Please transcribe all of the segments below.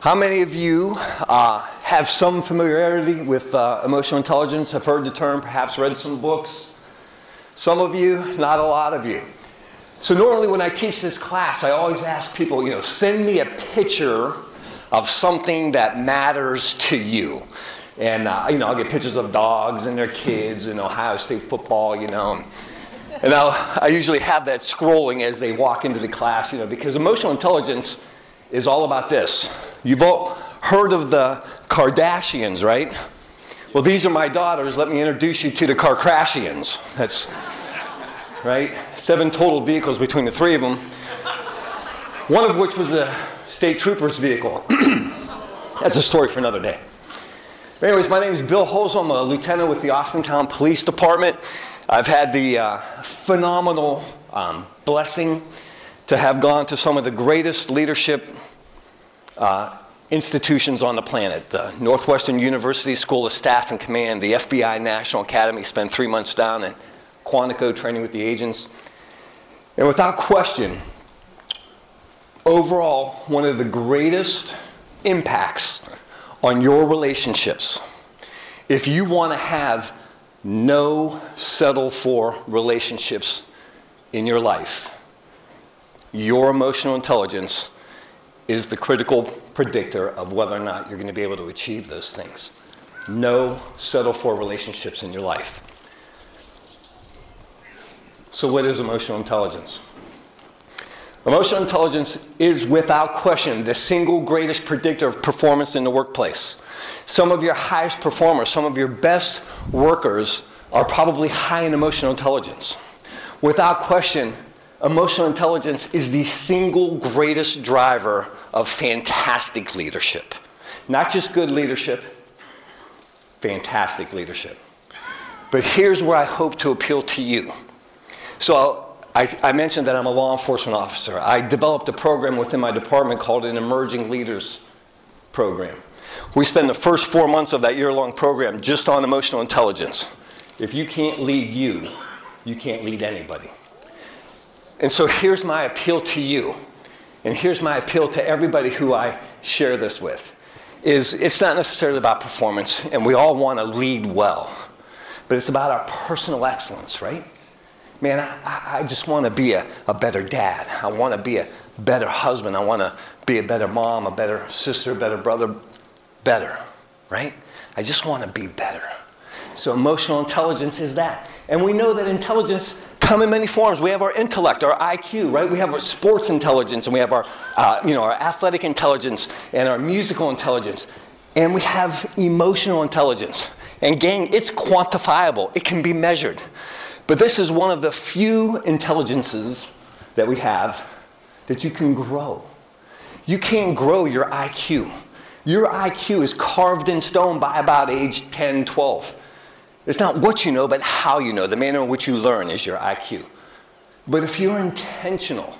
How many of you uh, have some familiarity with uh, emotional intelligence, have heard the term, perhaps read some books? Some of you, not a lot of you. So, normally when I teach this class, I always ask people, you know, send me a picture of something that matters to you. And, uh, you know, I'll get pictures of dogs and their kids and Ohio State football, you know. And I'll, I usually have that scrolling as they walk into the class, you know, because emotional intelligence is all about this. You've all heard of the Kardashians, right? Well, these are my daughters. Let me introduce you to the Carcrashians. That's right. Seven total vehicles between the three of them. One of which was a state trooper's vehicle. That's a story for another day. Anyways, my name is Bill Hoelzel. I'm a lieutenant with the Austintown Police Department. I've had the uh, phenomenal um, blessing to have gone to some of the greatest leadership uh, institutions on the planet the Northwestern University School of Staff and Command, the FBI National Academy, spent three months down in Quantico training with the agents. And without question, overall, one of the greatest impacts on your relationships, if you want to have no settle for relationships in your life, your emotional intelligence is the critical predictor of whether or not you're going to be able to achieve those things. No settle for relationships in your life. So, what is emotional intelligence? Emotional intelligence is without question the single greatest predictor of performance in the workplace. Some of your highest performers, some of your best workers are probably high in emotional intelligence. Without question, emotional intelligence is the single greatest driver of fantastic leadership. Not just good leadership, fantastic leadership. But here's where I hope to appeal to you. So I, I, mentioned that I'm a law enforcement officer. I developed a program within my department called an Emerging Leaders Program. We spend the first four months of that year long program just on emotional intelligence. If you can't lead you, you can't lead anybody. And so here's my appeal to you, and here's my appeal to everybody who I share this with. Is it's not necessarily about performance, and we all want to lead well, but it's about our personal excellence, right? Man, I, I just want to be a, a better dad. I want to be a better husband. I want to be a better mom, a better sister, a better brother, better, right? I just want to be better. So emotional intelligence is that. And we know that intelligence come in many forms. We have our intellect, our IQ, right? We have our sports intelligence, and we have our, uh, you know, our athletic intelligence and our musical intelligence, and we have emotional intelligence. And gang, it's quantifiable. It can be measured. But this is one of the few intelligences that we have that you can grow. You can't grow your IQ. Your IQ is carved in stone by about age 10, 12. It's not what you know, but how you know. The manner in which you learn is your IQ. But if you're intentional,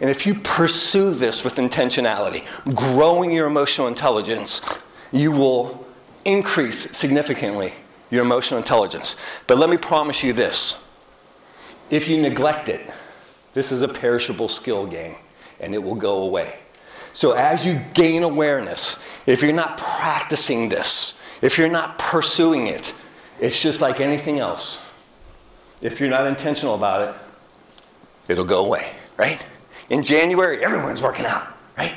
and if you pursue this with intentionality, growing your emotional intelligence, you will increase significantly your emotional intelligence. But let me promise you this if you neglect it, this is a perishable skill game, and it will go away. So, as you gain awareness, if you're not practicing this, if you're not pursuing it, it's just like anything else. If you're not intentional about it, it'll go away, right? In January, everyone's working out, right?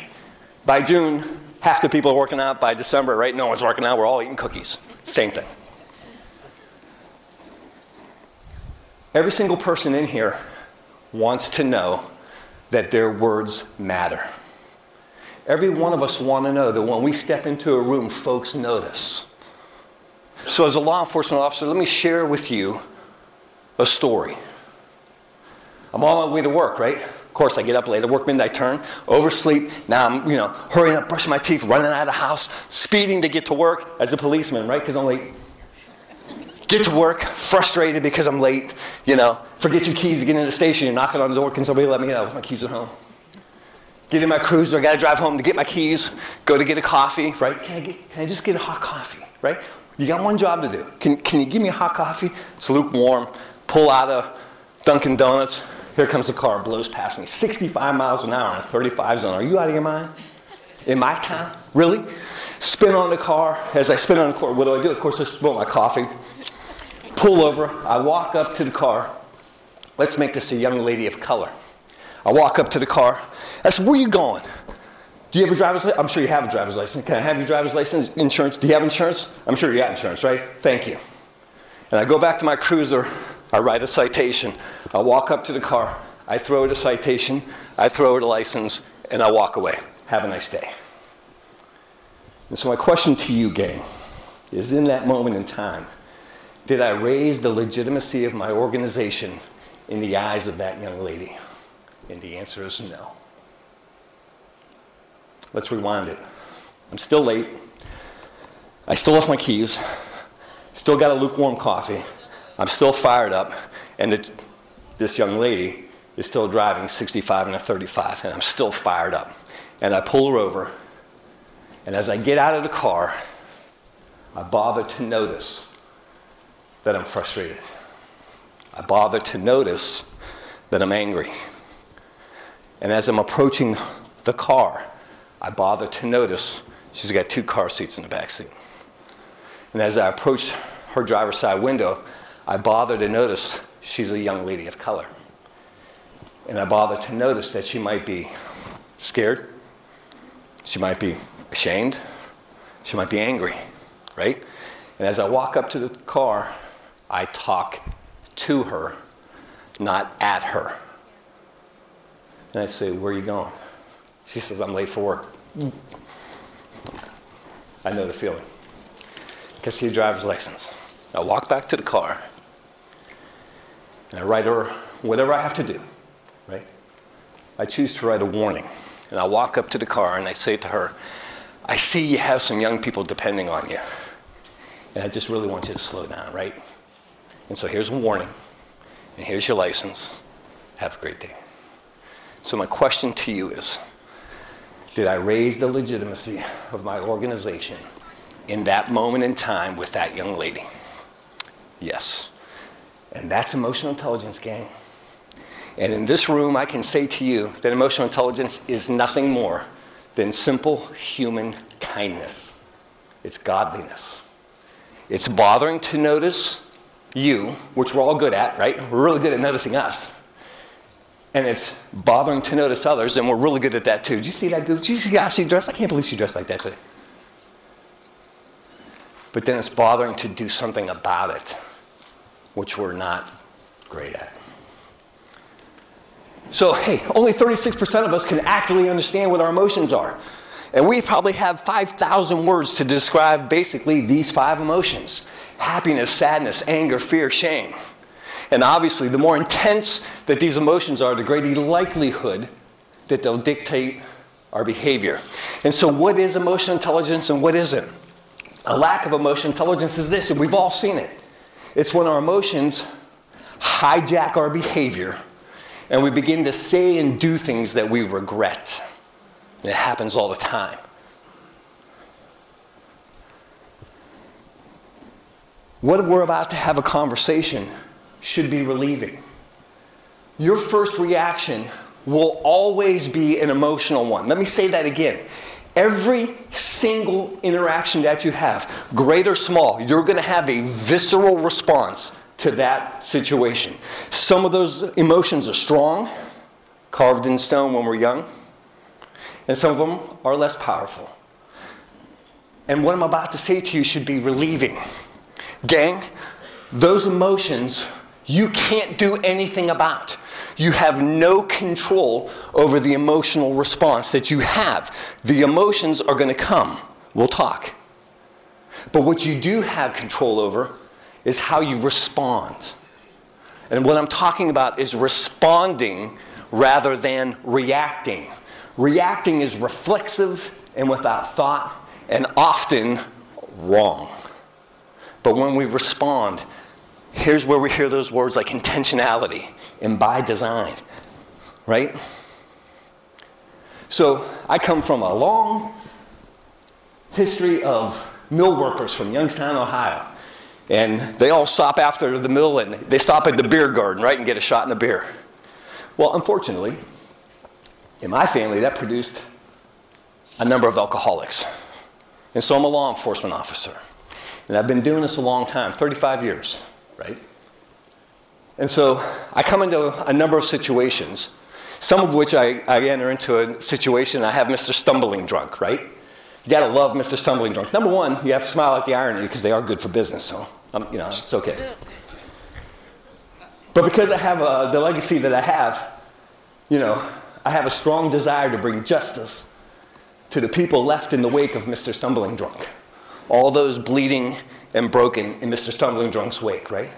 By June, half the people are working out. By December, right? No one's working out. We're all eating cookies. Same thing. Every single person in here wants to know that their words matter. Every one of us want to know that when we step into a room, folks notice. So, as a law enforcement officer, let me share with you a story. I'm on my way to work, right? Of course, I get up late. I work midnight turn, oversleep. Now I'm, you know, hurrying up, brushing my teeth, running out of the house, speeding to get to work as a policeman, right? Because I'm late. Get to work, frustrated because I'm late. You know, forget your keys to get into the station. You're knocking on the door. Can somebody let me out? My keys at home. Get in my cruiser. I got to drive home to get my keys. Go to get a coffee, right? Can I, get, can I just get a hot coffee, right? You got one job to do. Can, can you give me a hot coffee? It's lukewarm. Pull out of Dunkin' Donuts. Here comes a car, blows past me. 65 miles an hour in a 35 zone. Are you out of your mind? In my town? Really? Spin on the car. As I spin on the car, what do I do? Of course, I spill my coffee. Pull over. I walk up to the car. Let's make this a young lady of color. I walk up to the car. I said, Where are you going? Do you have a driver's license? I'm sure you have a driver's license. Can I have your driver's license? Insurance? Do you have insurance? I'm sure you got insurance, right? Thank you. And I go back to my cruiser. I write a citation. I walk up to the car. I throw it a citation. I throw it a license. And I walk away. Have a nice day. And so, my question to you, gang, is in that moment in time, did I raise the legitimacy of my organization in the eyes of that young lady? And the answer is no. Let's rewind it. I'm still late. I still lost my keys. Still got a lukewarm coffee. I'm still fired up. And this young lady is still driving 65 and a 35. And I'm still fired up. And I pull her over. And as I get out of the car, I bother to notice that I'm frustrated. I bother to notice that I'm angry. And as I'm approaching the car, I bother to notice she's got two car seats in the back seat. And as I approach her driver's side window, I bother to notice she's a young lady of color. And I bother to notice that she might be scared, she might be ashamed, she might be angry, right? And as I walk up to the car, I talk to her, not at her. And I say, Where are you going? She says, I'm late for work. I know the feeling. Can see a driver's license. I walk back to the car and I write her whatever I have to do, right? I choose to write a warning. And I walk up to the car and I say to her, I see you have some young people depending on you. And I just really want you to slow down, right? And so here's a warning. And here's your license. Have a great day. So, my question to you is Did I raise the legitimacy of my organization in that moment in time with that young lady? Yes. And that's emotional intelligence, gang. And in this room, I can say to you that emotional intelligence is nothing more than simple human kindness. It's godliness. It's bothering to notice you, which we're all good at, right? We're really good at noticing us. And it's bothering to notice others, and we're really good at that too. Did you see that goof? Did you see how she dressed? I can't believe she dressed like that today. But then it's bothering to do something about it, which we're not great at. So, hey, only 36% of us can accurately understand what our emotions are. And we probably have 5,000 words to describe basically these five emotions happiness, sadness, anger, fear, shame. And obviously, the more intense that these emotions are, the greater the likelihood that they'll dictate our behavior. And so, what is emotional intelligence and what isn't? A lack of emotional intelligence is this, and we've all seen it. It's when our emotions hijack our behavior and we begin to say and do things that we regret. And it happens all the time. What we're about to have a conversation should be relieving. Your first reaction will always be an emotional one. Let me say that again. Every single interaction that you have, great or small, you're going to have a visceral response to that situation. Some of those emotions are strong, carved in stone when we're young, and some of them are less powerful. And what I'm about to say to you should be relieving. Gang, those emotions you can't do anything about. You have no control over the emotional response that you have. The emotions are going to come. We'll talk. But what you do have control over is how you respond. And what I'm talking about is responding rather than reacting. Reacting is reflexive and without thought and often wrong. But when we respond, here's where we hear those words like intentionality and by design, right? So I come from a long history of mill workers from Youngstown, Ohio. And they all stop after the mill and they stop at the beer garden, right, and get a shot in a beer. Well, unfortunately, in my family, that produced a number of alcoholics. And so I'm a law enforcement officer. And I've been doing this a long time 35 years, right? And so I come into a number of situations, some of which I, I enter into a situation I have Mr. Stumbling Drunk, right? You gotta love Mr. Stumbling Drunk. Number one, you have to smile at the irony because they are good for business, so um, you know, it's okay. But because I have uh, the legacy that I have, you know, I have a strong desire to bring justice to the people left in the wake of Mr. Stumbling Drunk. All those bleeding and broken in Mr. Stumbling Drunk's wake, right?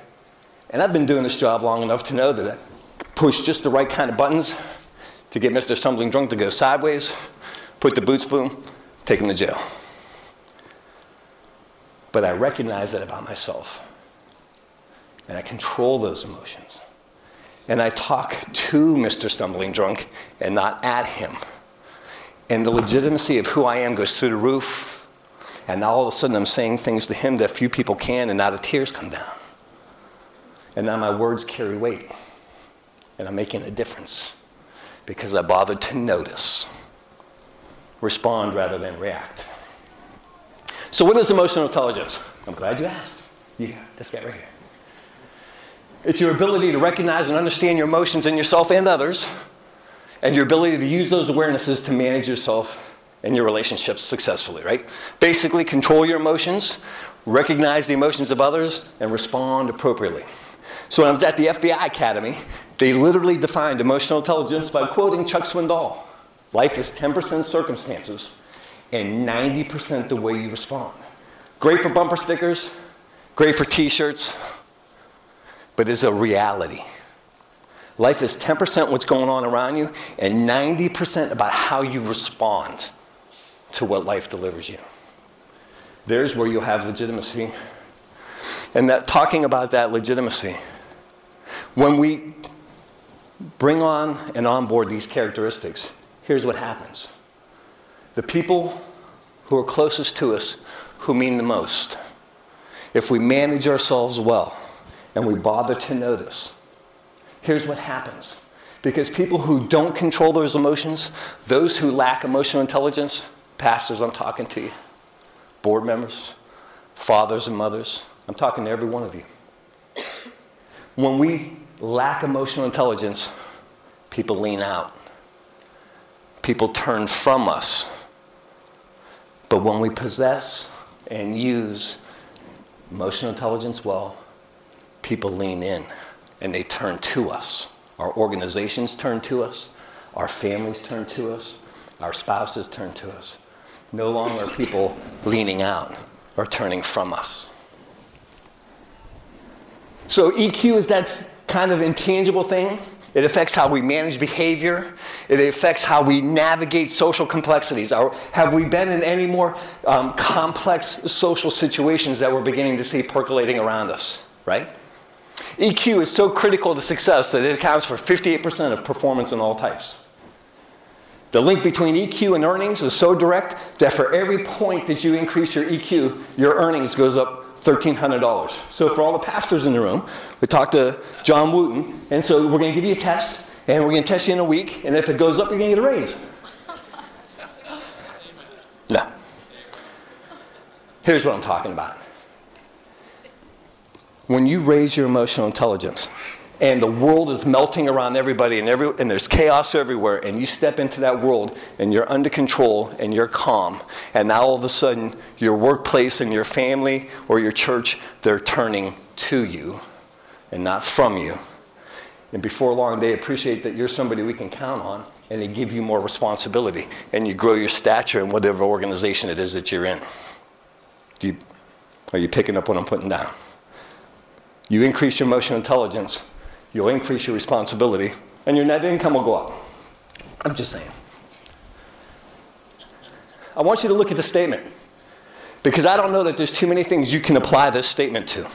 And I've been doing this job long enough to know that I push just the right kind of buttons to get Mr. Stumbling Drunk to go sideways, put the boots boom, take him to jail. But I recognize that about myself and I control those emotions. And I talk to Mr. Stumbling Drunk and not at him. And the legitimacy of who I am goes through the roof. And now all of a sudden I'm saying things to him that few people can, and now the tears come down. And now my words carry weight. And I'm making a difference because I bothered to notice, respond rather than react. So, what is emotional intelligence? I'm glad you asked. Yeah, this guy right here. It's your ability to recognize and understand your emotions in yourself and others, and your ability to use those awarenesses to manage yourself and your relationships successfully, right? Basically, control your emotions, recognize the emotions of others, and respond appropriately. So when I was at the FBI Academy, they literally defined emotional intelligence by quoting Chuck Swindoll Life is 10% circumstances and 90% the way you respond. Great for bumper stickers, great for t shirts, but it's a reality. Life is 10% what's going on around you and 90% about how you respond to what life delivers you. There's where you'll have legitimacy. And that talking about that legitimacy, when we bring on and onboard these characteristics, here's what happens. The people who are closest to us, who mean the most, if we manage ourselves well, and we bother to notice, here's what happens. Because people who don't control those emotions, those who lack emotional intelligence, pastors, I'm talking to you, board members, fathers and mothers, I'm talking to every one of you. When we lack emotional intelligence, people lean out, people turn from us. But when we possess and use emotional intelligence well, people lean in and they turn to us. Our organizations turn to us, our families turn to us, our spouses turn to us. No longer people leaning out or turning from us. So, EQ is that kind of intangible thing. It affects how we manage behavior. It affects how we navigate social complexities. Or have we been in any more um, complex social situations that we're beginning to see percolating around us, right? EQ is so critical to success that it accounts for 58% of performance in all types. The link between EQ and earnings is so direct that for every point that you increase your EQ, your earnings goes up $1,300. So for all the pastors in the room, we talked to John Wooten, and so we're going to give you a test, and we're going to test you in a week, and if it goes up, you're going to get a raise. No. Here's what I'm talking about when you raise your emotional intelligence and the world is melting around everybody and, every, and there's chaos everywhere and you step into that world and you're under control and you're calm and now all of a sudden your workplace and your family or your church they're turning to you and not from you. And before long they appreciate that you're somebody we can count on and they give you more responsibility and you grow your stature in whatever organization it is that you're in. You, are you picking up what i'm putting down? You increase your emotional intelligence, you'll increase your responsibility, and your net income will go up. I'm just saying. I want you to look at the statement because I don't know that there's too many things you can apply this statement to.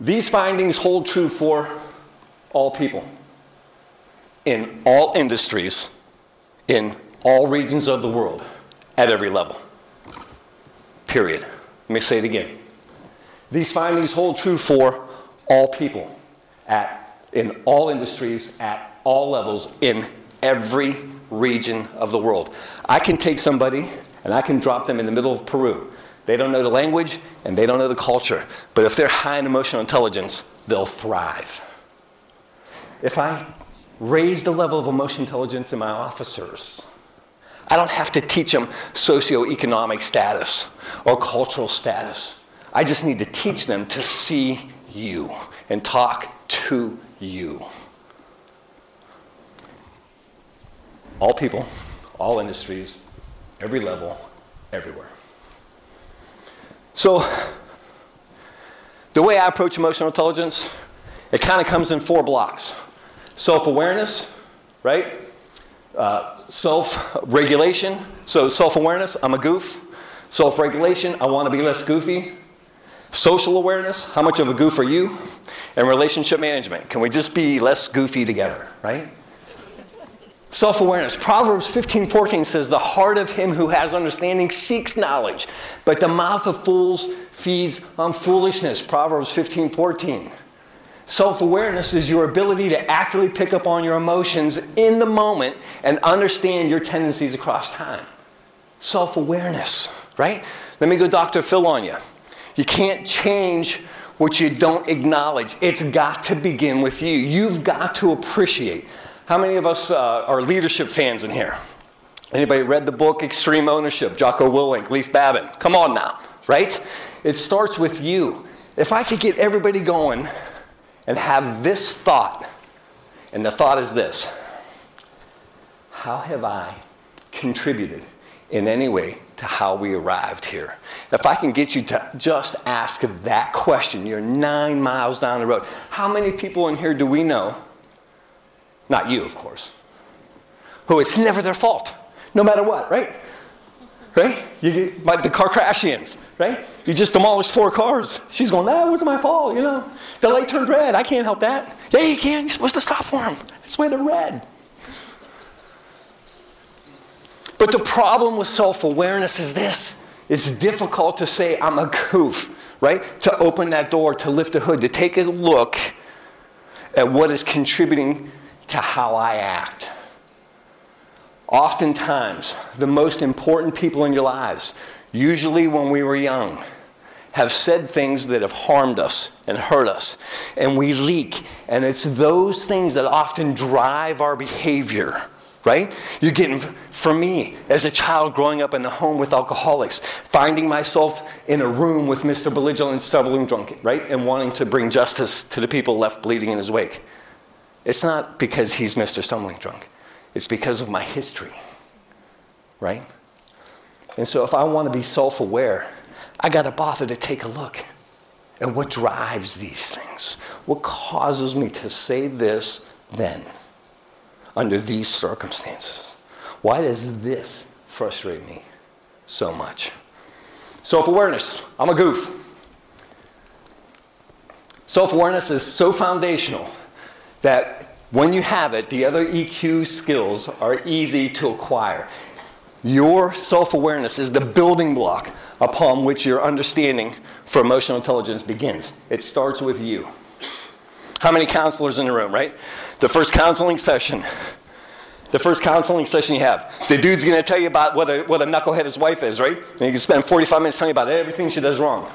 These findings hold true for all people, in all industries, in all regions of the world, at every level. Period. Let me say it again. These findings hold true for all people, at, in all industries, at all levels, in every region of the world. I can take somebody and I can drop them in the middle of Peru. They don't know the language and they don't know the culture. But if they're high in emotional intelligence, they'll thrive. If I raise the level of emotional intelligence in my officers, I don't have to teach them socioeconomic status or cultural status. I just need to teach them to see you and talk to you. All people, all industries, every level, everywhere. So, the way I approach emotional intelligence, it kind of comes in four blocks self awareness, right? Uh, self regulation. So, self awareness, I'm a goof. Self regulation, I want to be less goofy. Social awareness, how much of a goof are you? And relationship management, can we just be less goofy together, right? Self awareness. Proverbs 15 14 says, The heart of him who has understanding seeks knowledge, but the mouth of fools feeds on foolishness. Proverbs 15 14. Self awareness is your ability to accurately pick up on your emotions in the moment and understand your tendencies across time. Self awareness, right? Let me go Dr. Phil on you. You can't change what you don't acknowledge. It's got to begin with you. You've got to appreciate. How many of us uh, are leadership fans in here? Anybody read the book Extreme Ownership? Jocko Willink, Leif Babin. Come on now, right? It starts with you. If I could get everybody going and have this thought, and the thought is this How have I contributed in any way to how we arrived here? If I can get you to just ask that question, you're nine miles down the road. How many people in here do we know? Not you, of course. Who it's never their fault, no matter what, right? Right? You get, like the car crash right? You just demolished four cars. She's going, that wasn't my fault, you know. The light turned red. I can't help that. Yeah, you can. You're supposed to stop for him. That's why they're red. But the problem with self awareness is this it's difficult to say, I'm a goof, right? To open that door, to lift the hood, to take a look at what is contributing to how I act. Oftentimes, the most important people in your lives, usually when we were young, have said things that have harmed us and hurt us, and we leak. And it's those things that often drive our behavior, right? You're getting, for me, as a child growing up in a home with alcoholics, finding myself in a room with Mr. Belligerent stumbling drunk, right? And wanting to bring justice to the people left bleeding in his wake. It's not because he's Mr. Stumbling Drunk, it's because of my history, right? And so if I want to be self aware, I got to bother to take a look at what drives these things. What causes me to say this then under these circumstances? Why does this frustrate me so much? Self awareness. I'm a goof. Self awareness is so foundational that when you have it, the other EQ skills are easy to acquire. Your self awareness is the building block upon which your understanding for emotional intelligence begins. It starts with you. How many counselors in the room, right? The first counseling session. The first counseling session you have, the dude's gonna tell you about what a, what a knucklehead his wife is, right? And he can spend 45 minutes telling you about everything she does wrong.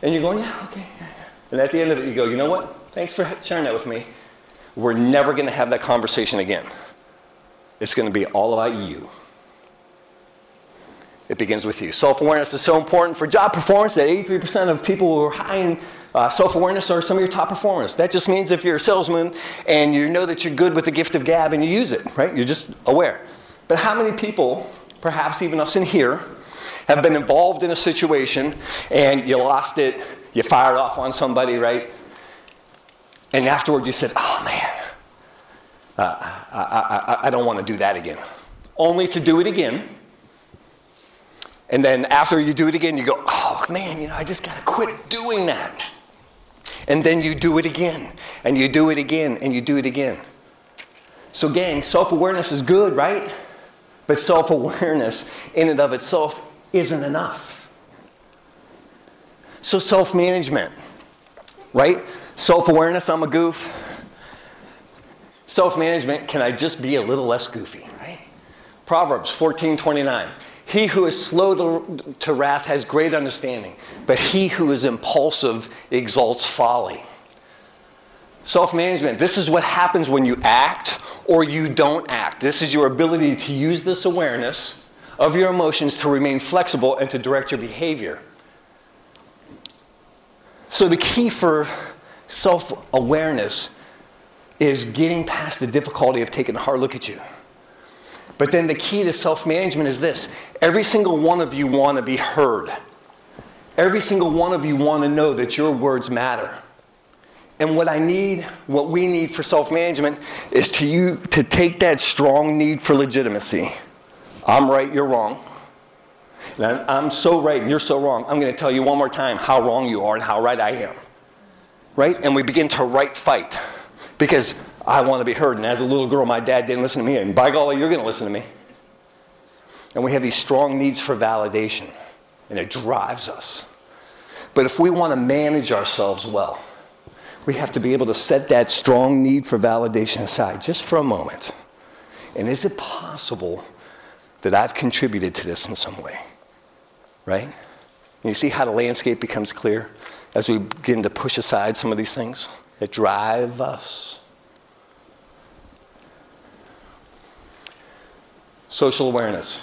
And you're going, yeah, okay. And at the end of it, you go, you know what? Thanks for sharing that with me we're never going to have that conversation again. It's going to be all about you. It begins with you. Self awareness is so important for job performance that 83% of people who are high in uh, self awareness are some of your top performers. That just means if you're a salesman and you know that you're good with the gift of gab and you use it, right? You're just aware. But how many people, perhaps even us in here, have been involved in a situation and you lost it, you fired off on somebody, right? And afterward, you said, oh man, uh, I, I, I don't want to do that again. Only to do it again. And then after you do it again, you go, oh man, you know, I just got to quit doing that. And then you do it again, and you do it again, and you do it again. So, gang, self awareness is good, right? But self awareness in and of itself isn't enough. So, self management, right? Self awareness, I'm a goof. Self management, can I just be a little less goofy, right? Proverbs 14 29. He who is slow to, to wrath has great understanding, but he who is impulsive exalts folly. Self management this is what happens when you act or you don't act. This is your ability to use this awareness of your emotions to remain flexible and to direct your behavior. So, the key for self awareness is getting past the difficulty of taking a hard look at you. But then the key to self management is this every single one of you want to be heard. Every single one of you want to know that your words matter. And what I need, what we need for self management, is to you to take that strong need for legitimacy. I'm right, you're wrong. And I'm so right and you're so wrong. I'm going to tell you one more time how wrong you are and how right I am. Right? And we begin to right fight because I want to be heard. And as a little girl, my dad didn't listen to me. And by golly, you're going to listen to me. And we have these strong needs for validation, and it drives us. But if we want to manage ourselves well, we have to be able to set that strong need for validation aside just for a moment. And is it possible that I've contributed to this in some way? Right? And you see how the landscape becomes clear as we begin to push aside some of these things that drive us. Social awareness.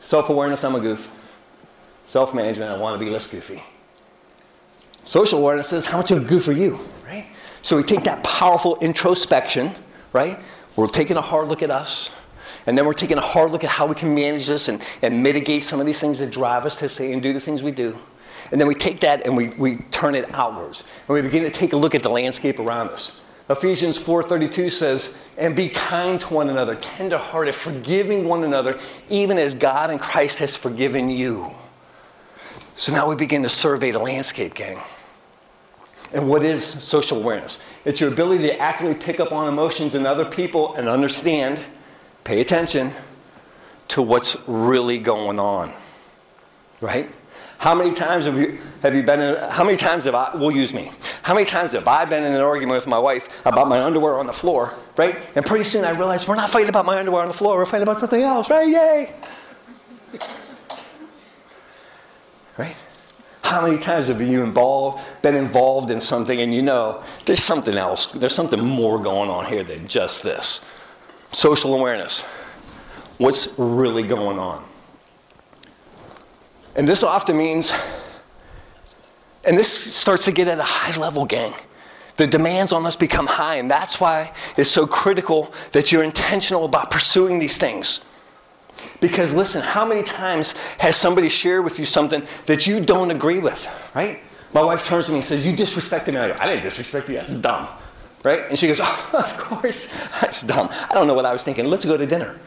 Self awareness, I'm a goof. Self management, I want to be less goofy. Social awareness is how much of a goof are you, right? So we take that powerful introspection, right? We're taking a hard look at us, and then we're taking a hard look at how we can manage this and, and mitigate some of these things that drive us to say and do the things we do. And then we take that and we, we turn it outwards. And we begin to take a look at the landscape around us. Ephesians 4:32 says, "And be kind to one another, tenderhearted, forgiving one another, even as God and Christ has forgiven you." So now we begin to survey the landscape, gang. And what is social awareness? It's your ability to accurately pick up on emotions in other people and understand, pay attention to what's really going on. Right? How many times have you, have you been in, how many times have I, we'll use me, how many times have I been in an argument with my wife about my underwear on the floor, right? And pretty soon I realize we're not fighting about my underwear on the floor, we're fighting about something else, right? Yay! right? How many times have you involved, been involved in something and you know there's something else, there's something more going on here than just this? Social awareness. What's really going on? And this often means, and this starts to get at a high level, gang. The demands on us become high, and that's why it's so critical that you're intentional about pursuing these things. Because listen, how many times has somebody shared with you something that you don't agree with, right? My wife turns to me and says, You disrespected me. I, go, I didn't disrespect you, that's dumb. Right? And she goes, Oh, of course, that's dumb. I don't know what I was thinking. Let's go to dinner.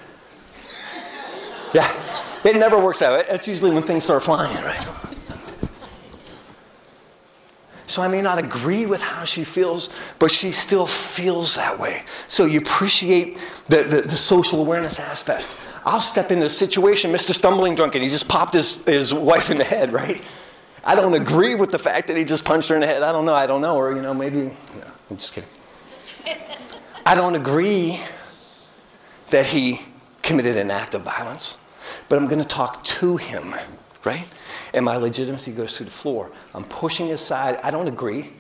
yeah. It never works out. It's usually when things start flying, right? So I may not agree with how she feels, but she still feels that way. So you appreciate the, the, the social awareness aspect. I'll step into a situation, Mr. Stumbling Drunk, and he just popped his, his wife in the head, right? I don't agree with the fact that he just punched her in the head. I don't know. I don't know. Or, you know, maybe. No, I'm just kidding. I don't agree that he committed an act of violence but I'm going to talk to him, right? And my legitimacy goes through the floor. I'm pushing aside. I don't agree.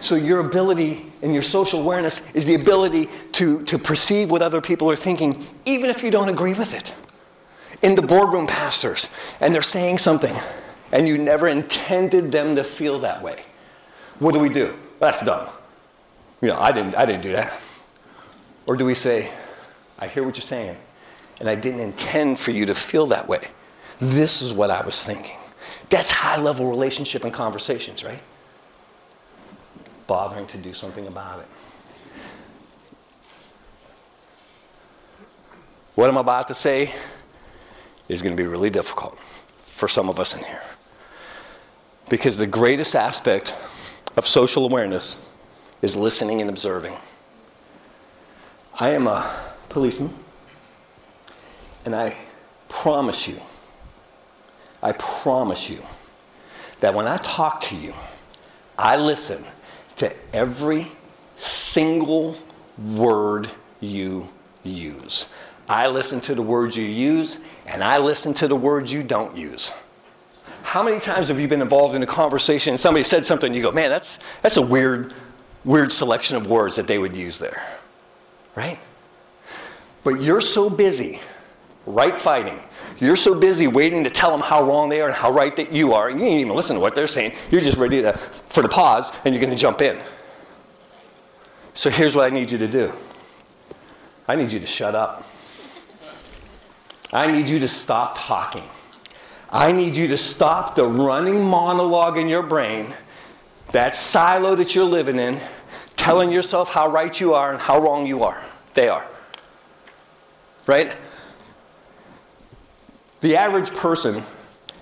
So, your ability and your social awareness is the ability to, to perceive what other people are thinking, even if you don't agree with it. In the boardroom, pastors, and they're saying something, and you never intended them to feel that way. What do we do? That's dumb. You know, I didn't, I didn't do that. Or do we say, I hear what you're saying, and I didn't intend for you to feel that way. This is what I was thinking. That's high level relationship and conversations, right? Bothering to do something about it. What I'm about to say is going to be really difficult for some of us in here. Because the greatest aspect of social awareness is listening and observing. I am a policeman. And I promise you, I promise you that when I talk to you, I listen to every single word you use. I listen to the words you use, and I listen to the words you don't use. How many times have you been involved in a conversation and somebody said something and you go, man, that's, that's a weird, weird selection of words that they would use there, right? But you're so busy right fighting. You're so busy waiting to tell them how wrong they are and how right that you are, and you ain't even listen to what they're saying. You're just ready to, for the pause, and you're going to jump in. So here's what I need you to do I need you to shut up. I need you to stop talking. I need you to stop the running monologue in your brain, that silo that you're living in, telling yourself how right you are and how wrong you are. They are. Right? The average person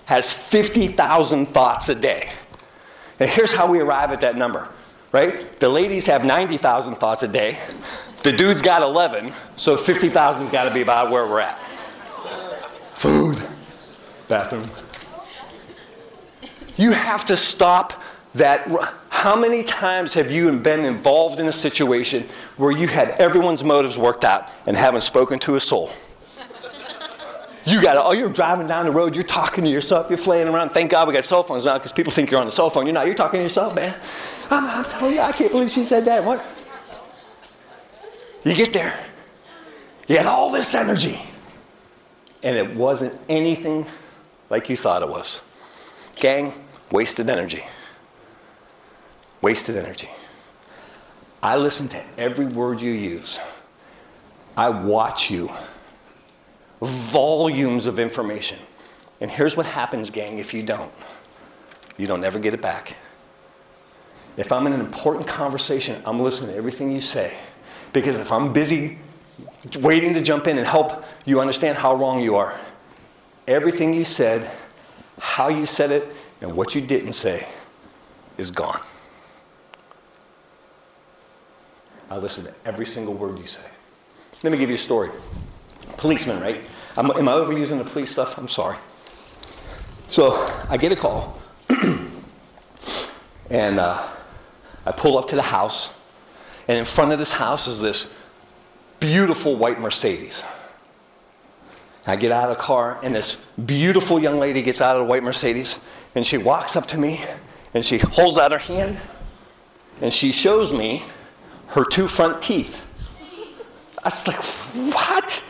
has 50,000 thoughts a day. And here's how we arrive at that number, right? The ladies have 90,000 thoughts a day. The dude's got 11, so 50,000's got to be about where we're at. Food, bathroom. You have to stop that. How many times have you been involved in a situation where you had everyone's motives worked out and haven't spoken to a soul? You got oh, you're driving down the road, you're talking to yourself, you're flaying around. Thank God we got cell phones now because people think you're on the cell phone. You're not, you're talking to yourself, man. I'm, I'm telling you, I can't believe she said that. What? You get there, you had all this energy, and it wasn't anything like you thought it was. Gang, wasted energy. Wasted energy. I listen to every word you use. I watch you volumes of information. And here's what happens, gang, if you don't you don't ever get it back. If I'm in an important conversation, I'm listening to everything you say. Because if I'm busy waiting to jump in and help you understand how wrong you are, everything you said, how you said it, and what you didn't say is gone. I listen to every single word you say. Let me give you a story policeman, right? I'm, am I overusing the police stuff? I'm sorry. So I get a call, and uh, I pull up to the house, and in front of this house is this beautiful white Mercedes. I get out of the car, and this beautiful young lady gets out of the white Mercedes, and she walks up to me, and she holds out her hand, and she shows me her two front teeth. I was like, what?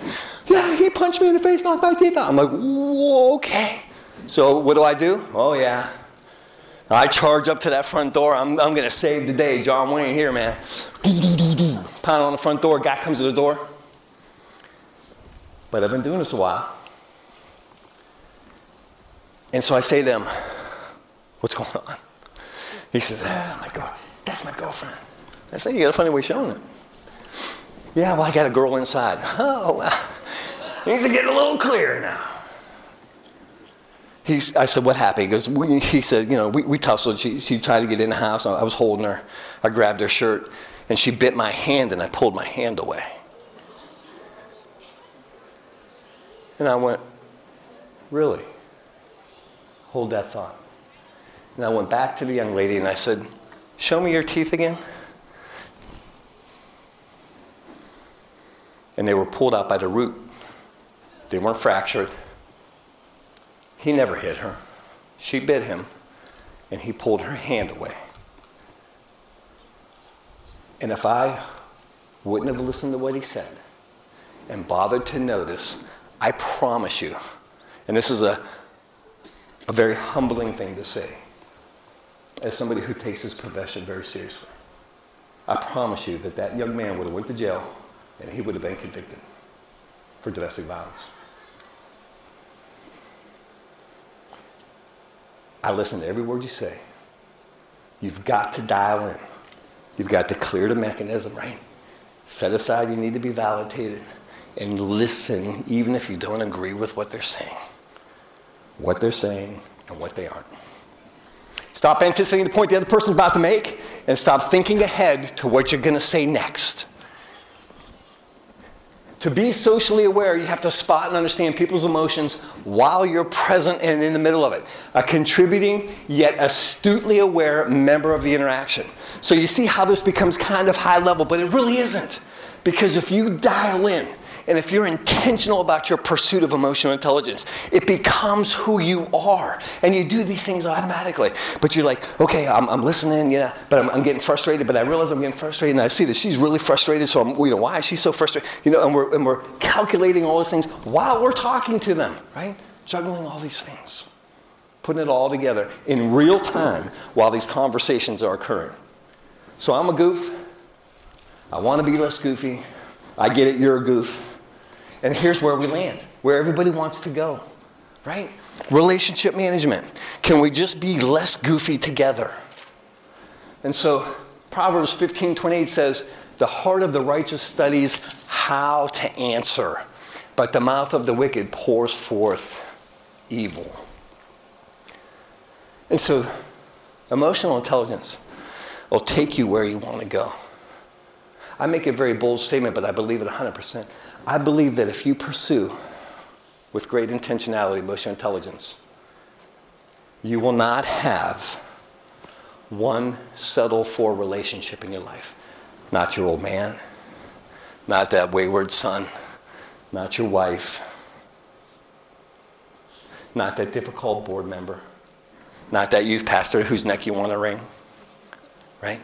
Yeah, he punched me in the face, knocked my teeth out. I'm like, whoa, okay. So what do I do? Oh, yeah. I charge up to that front door. I'm, I'm going to save the day. John Wayne here, man. Pound on the front door. Guy comes to the door. But I've been doing this a while. And so I say to him, What's going on? He says, Oh my God, that's my girlfriend. I say, You got a funny way showing it. Yeah, well, I got a girl inside. Oh, well, things are getting a little clearer now. He's, I said, what happened? He goes, we, he said, you know, we, we tussled. She, she tried to get in the house. I was holding her. I grabbed her shirt, and she bit my hand, and I pulled my hand away. And I went, really? Hold that thought. And I went back to the young lady, and I said, show me your teeth again. And they were pulled out by the root. They weren't fractured. He never hit her. She bit him, and he pulled her hand away. And if I wouldn't have listened to what he said and bothered to notice, I promise you, and this is a, a very humbling thing to say, as somebody who takes his profession very seriously, I promise you that that young man would have went to jail and he would have been convicted for domestic violence. I listen to every word you say. You've got to dial in. You've got to clear the mechanism, right? Set aside you need to be validated and listen even if you don't agree with what they're saying. What they're saying and what they aren't. Stop anticipating the point the other person's about to make and stop thinking ahead to what you're going to say next. To be socially aware, you have to spot and understand people's emotions while you're present and in the middle of it. A contributing yet astutely aware member of the interaction. So you see how this becomes kind of high level, but it really isn't. Because if you dial in And if you're intentional about your pursuit of emotional intelligence, it becomes who you are. And you do these things automatically. But you're like, okay, I'm, I'm listening, yeah, but I'm, I'm, getting frustrated. But I realize I'm getting frustrated, and I see that she's really frustrated. So I'm, you know, why is she so frustrated? You know, and we're, and we're calculating all those things while we're talking to them, right? Juggling all these things, putting it all together in real time while these conversations are occurring. So I'm a goof. I want to be less goofy. I get it, you're a goof. And here's where we land, where everybody wants to go, right? Relationship management. Can we just be less goofy together? And so Proverbs 15 28 says, The heart of the righteous studies how to answer, but the mouth of the wicked pours forth evil. And so, emotional intelligence will take you where you want to go. I make a very bold statement, but I believe it 100%. I believe that if you pursue with great intentionality emotional intelligence, you will not have one settle for relationship in your life. Not your old man, not that wayward son, not your wife, not that difficult board member, not that youth pastor whose neck you want to wring, right?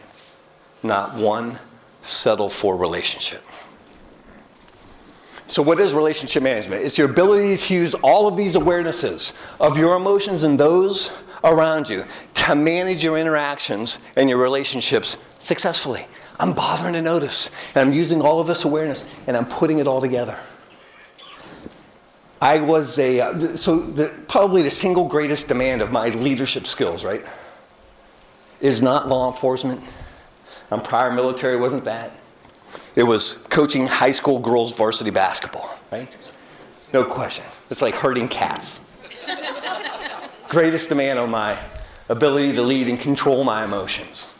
Not one settle for relationship. So, what is relationship management? It's your ability to use all of these awarenesses of your emotions and those around you to manage your interactions and your relationships successfully. I'm bothering to notice, and I'm using all of this awareness, and I'm putting it all together. I was a, uh, so the, probably the single greatest demand of my leadership skills, right, is not law enforcement. I'm prior military, wasn't that. It was coaching high school girls varsity basketball, right? No question. It's like herding cats. Greatest demand on my ability to lead and control my emotions.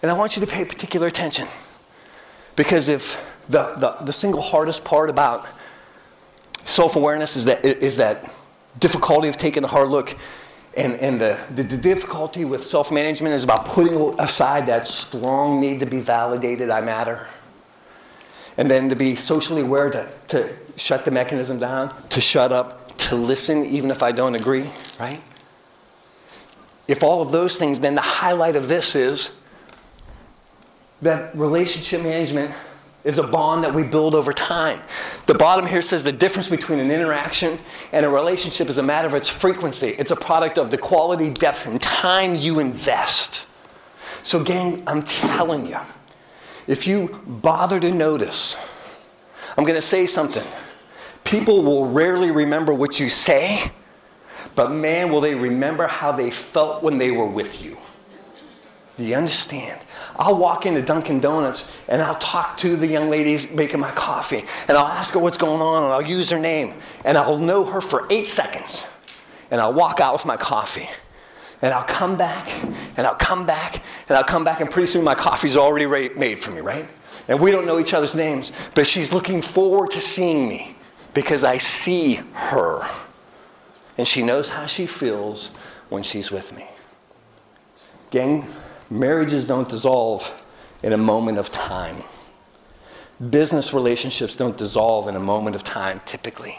And I want you to pay particular attention. Because if the, the, the single hardest part about self awareness is that, is that difficulty of taking a hard look and, and the, the, the difficulty with self management is about putting aside that strong need to be validated, I matter. And then to be socially aware to, to shut the mechanism down, to shut up, to listen even if I don't agree, right? If all of those things, then the highlight of this is that relationship management is a bond that we build over time. The bottom here says the difference between an interaction and a relationship is a matter of its frequency. It's a product of the quality, depth, and time you invest. So, gang, I'm telling you, if you bother to notice, I'm going to say something. People will rarely remember what you say, but man, will they remember how they felt when they were with you. Do you understand? I'll walk into Dunkin' Donuts and I'll talk to the young ladies making my coffee and I'll ask her what's going on and I'll use her name and I'll know her for eight seconds and I'll walk out with my coffee and I'll come back and I'll come back and I'll come back and pretty soon my coffee's already made for me, right? And we don't know each other's names, but she's looking forward to seeing me because I see her and she knows how she feels when she's with me. Gang, Marriages don't dissolve in a moment of time. Business relationships don't dissolve in a moment of time, typically.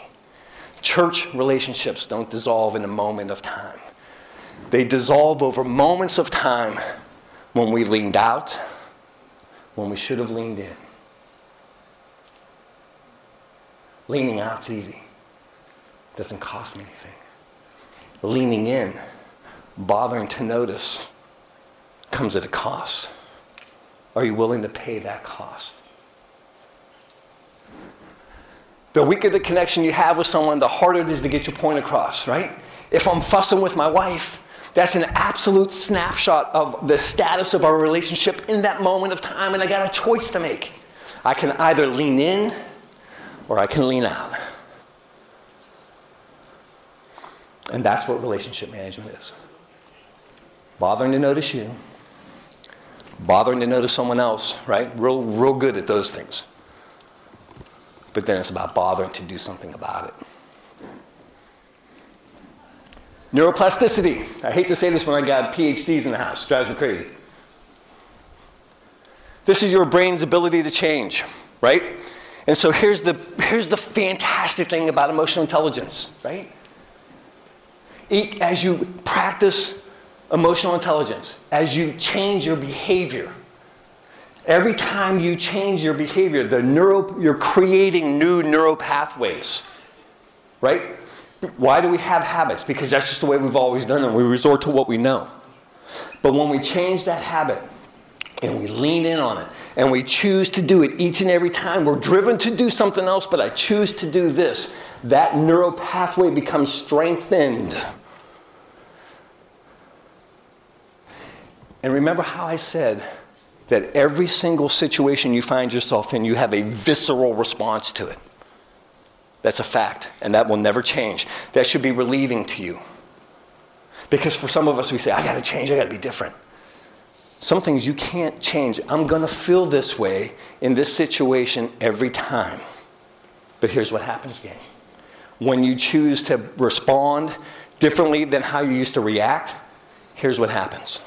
Church relationships don't dissolve in a moment of time. They dissolve over moments of time when we leaned out, when we should have leaned in. Leaning out's easy. Doesn't cost me anything. Leaning in, bothering to notice, comes at a cost. Are you willing to pay that cost? The weaker the connection you have with someone, the harder it is to get your point across, right? If I'm fussing with my wife, that's an absolute snapshot of the status of our relationship in that moment of time, and I got a choice to make. I can either lean in or I can lean out. And that's what relationship management is bothering to notice you bothering to notice someone else, right? Real, real good at those things. But then it's about bothering to do something about it. Neuroplasticity. I hate to say this when I got PhDs in the house, drives me crazy. This is your brain's ability to change, right? And so here's the, here's the fantastic thing about emotional intelligence, right? As you practice emotional intelligence, as you change your behavior, every time you change your behavior, the neuro, you're creating new neural pathways, right? Why do we have habits? Because that's just the way we've always done it. We resort to what we know. But when we change that habit and we lean in on it and we choose to do it each and every time, we're driven to do something else, but I choose to do this, that neural pathway becomes strengthened. And remember how I said that every single situation you find yourself in, you have a visceral response to it. That's a fact, and that will never change. That should be relieving to you. Because for some of us, we say, I gotta change, I gotta be different. Some things you can't change. I'm gonna feel this way in this situation every time. But here's what happens, gang. When you choose to respond differently than how you used to react, here's what happens.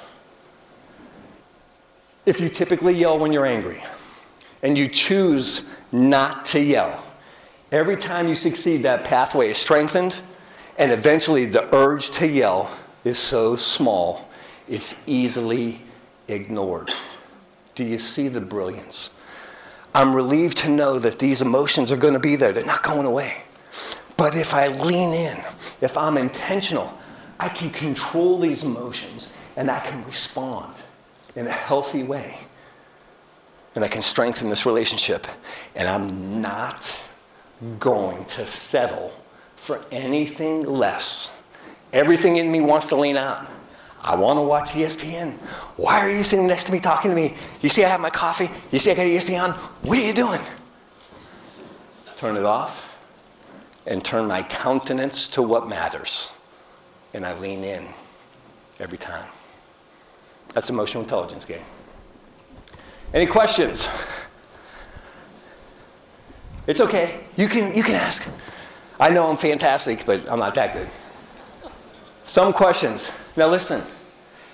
If you typically yell when you're angry, and you choose not to yell, every time you succeed, that pathway is strengthened, and eventually the urge to yell is so small, it's easily ignored. Do you see the brilliance? I'm relieved to know that these emotions are going to be there, they're not going away. But if I lean in, if I'm intentional, I can control these emotions and I can respond in a healthy way. And I can strengthen this relationship. And I'm not going to settle for anything less Everything in me wants to lean out. I want to watch ESPN. Why are you sitting next to me talking to me? You see, I have my coffee. You see, I got ESPN. What are you doing? Turn it off and turn my countenance to what matters. And I lean in every time. That's emotional intelligence game. Any questions? It's okay. You can, you can ask. I know I'm fantastic, but I'm not that good. Some questions. Now, listen,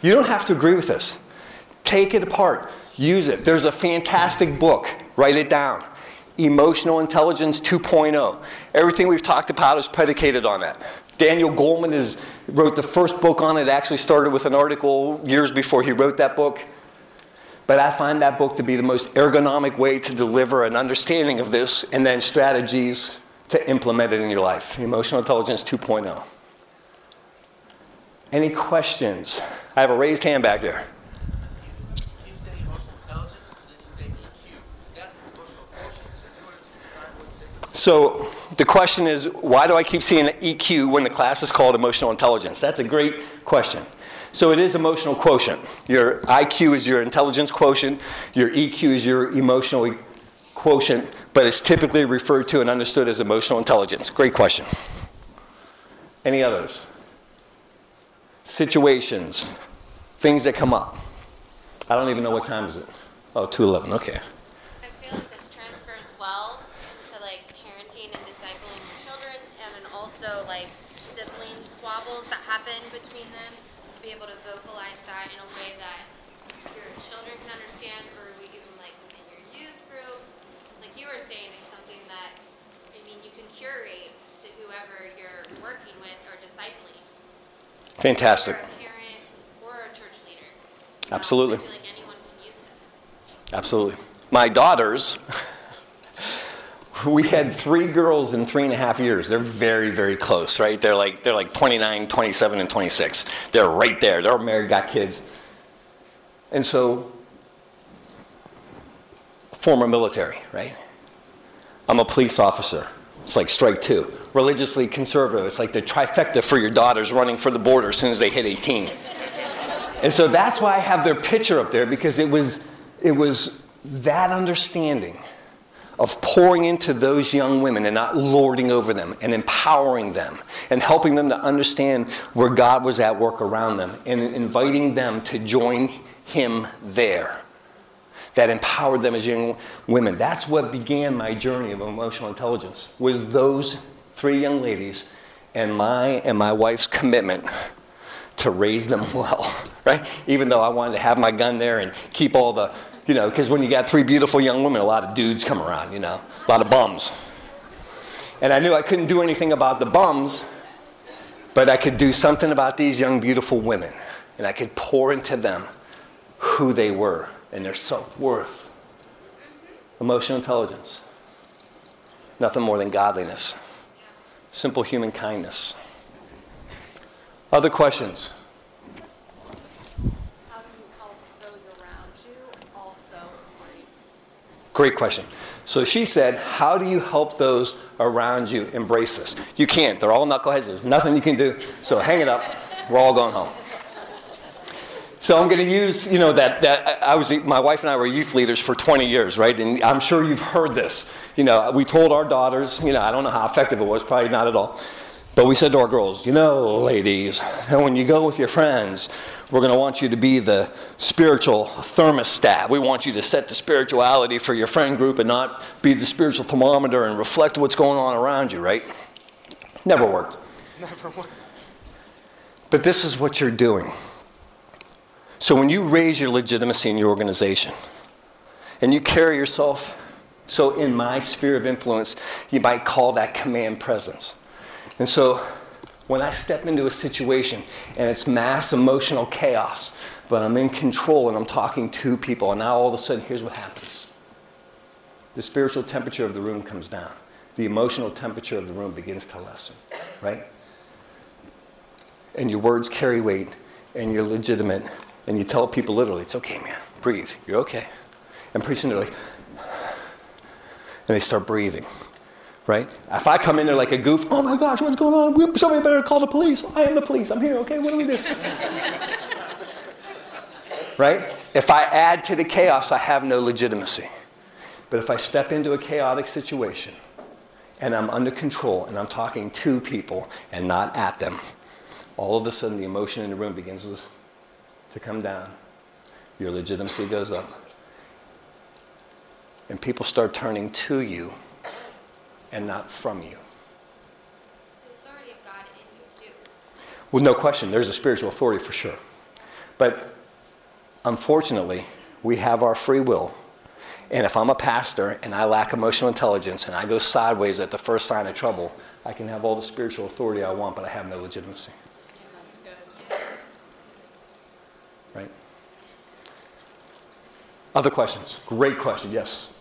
you don't have to agree with this. Take it apart, use it. There's a fantastic book, write it down. Emotional Intelligence 2.0. Everything we've talked about is predicated on that. Daniel Goleman is, wrote the first book on it, actually started with an article years before he wrote that book. But I find that book to be the most ergonomic way to deliver an understanding of this and then strategies to implement it in your life. Emotional Intelligence 2.0. Any questions? I have a raised hand back there. So the question is, why do I keep seeing EQ when the class is called emotional intelligence? That's a great question. So it is emotional quotient. Your IQ is your intelligence quotient, your EQ is your emotional quotient, but it's typically referred to and understood as emotional intelligence. Great question. Any others? situations, things that come up. I don't even know what time is it. Oh, 211, okay. I feel like this transfers well to like parenting and discipling your children and then also like sibling squabbles that happen between them to be able to vocalize that in a way that your children can understand or even like within your youth group. Like you were saying, it's something that, I mean, you can curate to whoever you're working with or discipling. Fantastic. Or a parent or a church leader. Absolutely. I feel like anyone can use this. Absolutely. My daughters, we had three girls in three and a half years. They're very, very close, right? They're like they're like 29, 27, and 26. They're right there. They're married, got kids. And so, former military, right? I'm a police officer. It's like strike two. Religiously conservative. It's like the trifecta for your daughters running for the border as soon as they hit 18. and so that's why I have their picture up there because it was, it was that understanding of pouring into those young women and not lording over them and empowering them and helping them to understand where God was at work around them and inviting them to join Him there that empowered them as young women. That's what began my journey of emotional intelligence. Was those three young ladies and my and my wife's commitment to raise them well, right? Even though I wanted to have my gun there and keep all the You know, because when you got three beautiful young women, a lot of dudes come around, you know, a lot of bums. And I knew I couldn't do anything about the bums, but I could do something about these young, beautiful women. And I could pour into them who they were and their self worth, emotional intelligence, nothing more than godliness, simple human kindness. Other questions? How do you help those around you also embrace? Great question. So she said, How do you help those around you embrace this? You can't. They're all knuckleheads. There's nothing you can do. So hang it up. We're all going home. So I'm going to use, you know, that, that I was, my wife and I were youth leaders for 20 years, right? And I'm sure you've heard this. You know, we told our daughters, you know, I don't know how effective it was, probably not at all. But we said to our girls, you know, ladies, and when you go with your friends, we're going to want you to be the spiritual thermostat. We want you to set the spirituality for your friend group and not be the spiritual thermometer and reflect what's going on around you, right? Never worked. Never worked. But this is what you're doing. So when you raise your legitimacy in your organization and you carry yourself, so in my sphere of influence, you might call that command presence. And so when I step into a situation and it's mass emotional chaos, but I'm in control and I'm talking to people, and now all of a sudden, here's what happens the spiritual temperature of the room comes down, the emotional temperature of the room begins to lessen, right? And your words carry weight, and you're legitimate, and you tell people literally, it's okay, man, breathe, you're okay. And pretty soon they're like, and they start breathing right? If I come in there like a goof, oh my gosh, what's going on? Somebody better call the police. I am the police. I'm here, okay? What do we do? right? If I add to the chaos, I have no legitimacy. But if I step into a chaotic situation and I'm under control and I'm talking to people and not at them, all of a sudden the emotion in the room begins to come down. Your legitimacy goes up. And people start turning to you and not from you. The authority of God in you too. Well, no question, there's a spiritual authority for sure. But unfortunately, we have our free will. And if I'm a pastor and I lack emotional intelligence and I go sideways at the first sign of trouble, I can have all the spiritual authority I want, but I have no legitimacy. Yeah, that's good. Right? Other questions? Great question, yes.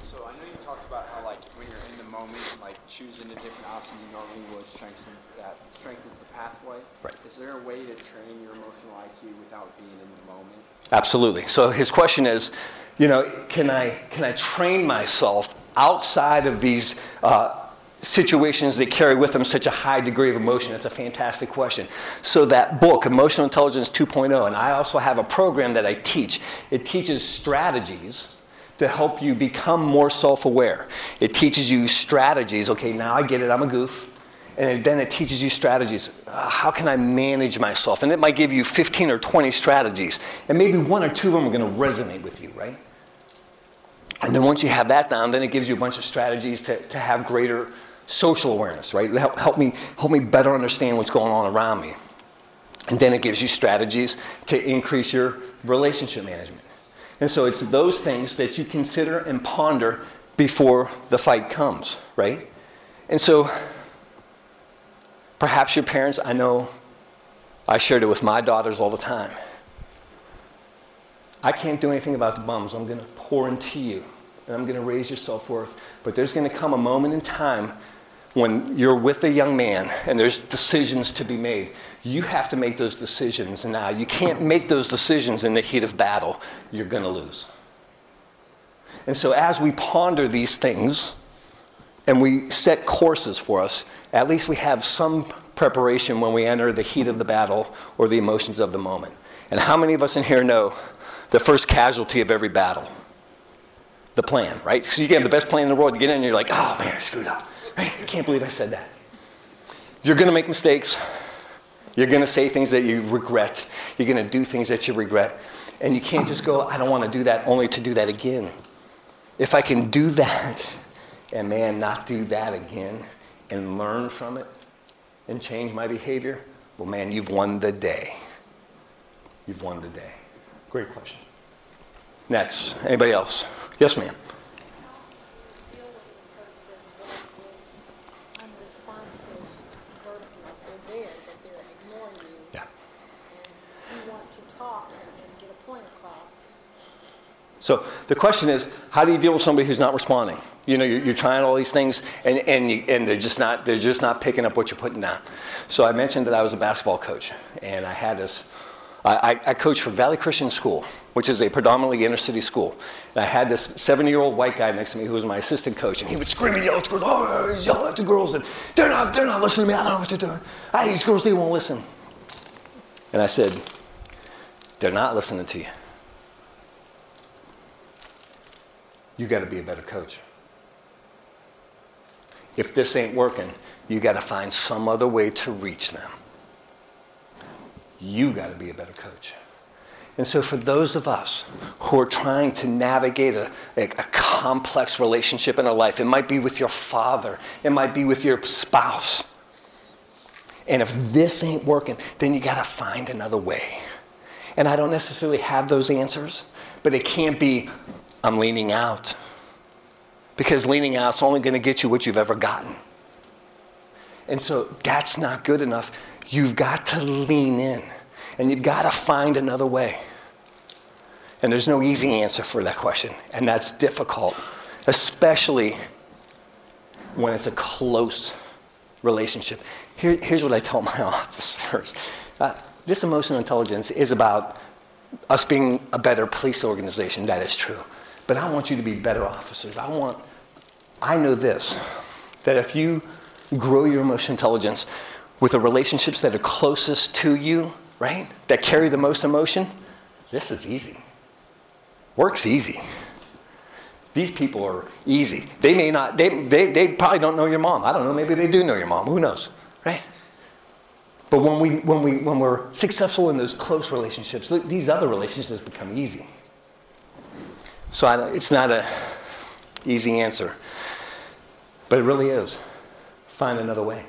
So I know you talked about how like when you're in the moment, like choosing a different option you normally would strengthens that strengthens the pathway. Right. Is there a way to train your emotional IQ without being in the moment? Absolutely. So his question is, you know, can I can I train myself outside of these uh, situations that carry with them such a high degree of emotion? That's a fantastic question. So that book, Emotional Intelligence 2.0, and I also have a program that I teach. It teaches strategies to help you become more self-aware. It teaches you strategies. Okay, now I get it. I'm a goof. And then it teaches you strategies. Uh, how can I manage myself? And it might give you 15 or 20 strategies. And maybe one or two of them are going to resonate with you, right? And then once you have that down, then it gives you a bunch of strategies to, to have greater social awareness, right? Help, help, me, help me better understand what's going on around me. And then it gives you strategies to increase your relationship management. And so it's those things that you consider and ponder before the fight comes, right? And so Perhaps your parents, I know I shared it with my daughters all the time. I can't do anything about the bums. I'm going to pour into you and I'm going to raise your self worth. But there's going to come a moment in time when you're with a young man and there's decisions to be made. You have to make those decisions now. You can't make those decisions in the heat of battle. You're going to lose. And so, as we ponder these things and we set courses for us, at least we have some preparation when we enter the heat of the battle or the emotions of the moment. And how many of us in here know the first casualty of every battle? The plan, right? So you can have the best plan in the world. You get in and you're like, oh man, I screwed up. I can't believe I said that. You're going to make mistakes. You're going to say things that you regret. You're going to do things that you regret. And you can't just go, I don't want to do that, only to do that again. If I can do that, and man, not do that again, and learn from it and change my behavior, well, man, you've won the day. You've won the day. Great question. Next. Anybody else? Yes, ma'am. deal with a person that is unresponsive verbally. They're there, but they're ignoring you. Yeah. And you want to talk and, and get a point across. So the question is, how do you deal with somebody who's not responding? You know, you're, you're trying all these things, and, and, you, and they're just not they're just not picking up what you're putting down. So I mentioned that I was a basketball coach, and I had this. I, I- I coached for Valley Christian School, which is a predominantly inner city school. And I had this 70 year old white guy next to me who was my assistant coach, and he would scream and yell at the girls. Oh, at the girls, and they're not, they're not listening to me. I don't know what they're doing. Ah, these girls, they won't listen. And I said, they're not listening to you. you got to be a better coach. If this ain't working, you got to find some other way to reach them. You got to be a better coach. And so, for those of us who are trying to navigate a, a, a complex relationship in our life, it might be with your father, it might be with your spouse. And if this ain't working, then you got to find another way. And I don't necessarily have those answers, but it can't be, I'm leaning out. Because leaning out's only going to get you what you've ever gotten. And so that's not good enough. You've got to lean in and you've got to find another way. And there's no easy answer for that question. And that's difficult, especially when it's a close relationship. Here, here's what I tell my officers uh, this emotional intelligence is about us being a better police organization. That is true. But I want you to be better officers. I want, I know this, that if you grow your emotional intelligence with the relationships that are closest to you, right, that carry the most emotion, this is easy. Work's easy. These people are easy. They may not, they, they, they probably don't know your mom. I don't know, maybe they do know your mom. Who knows, right? But when, we, when, we, when we're successful in those close relationships, these other relationships become easy. So I, it's not a easy answer, but it really is. Find another way.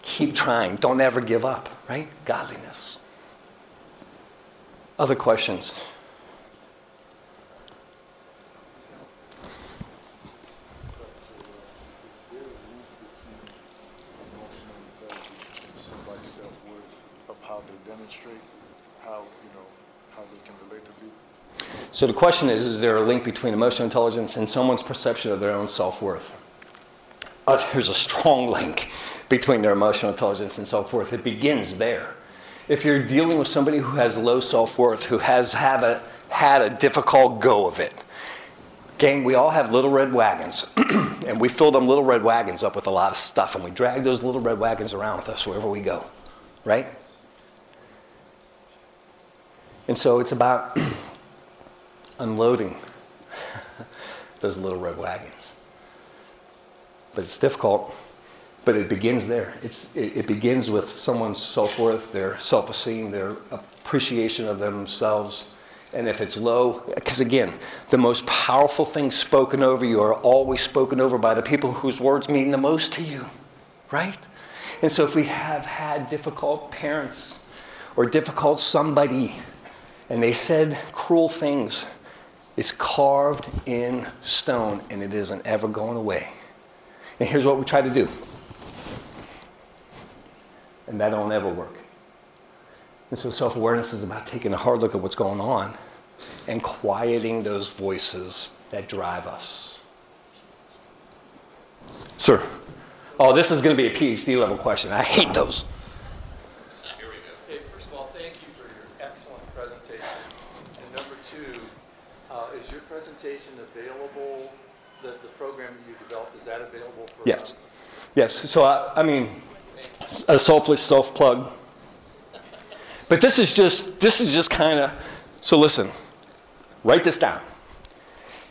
Keep trying. Don't ever give up, right? Godliness. Other questions? Is there a link between emotional intelligence and somebody's self-worth of how they demonstrate, how, you know, how they can relate to people? So the question is Is there a link between emotional intelligence and someone's perception of their own self worth? Uh, there's a strong link between their emotional intelligence and self worth. It begins there. If you're dealing with somebody who has low self worth, who has have a, had a difficult go of it, gang, we all have little red wagons. and we fill them little red wagons up with a lot of stuff, and we drag those little red wagons around with us wherever we go, right? And so it's about unloading those little red wagons. But it's difficult, but it begins there. It's, it, it begins with someone's self worth, their self esteem, their appreciation of themselves. And if it's low, because again, the most powerful things spoken over you are always spoken over by the people whose words mean the most to you, right? And so if we have had difficult parents or difficult somebody, and they said cruel things, it's carved in stone and it isn't ever going away. And here's what we try to do. And that don't ever work. And so self awareness is about taking a hard look at what's going on and quieting those voices that drive us. Sir. Oh, this is going to be a PhD level question. I hate those. Okay, first of all, thank you for your excellent presentation. And number two, uh, is your available, the, the program that you developed, is that available for Yes. us? Yes. So, I, I mean, a selfish self plug. But this is just, this is just kind of, so listen, write this down.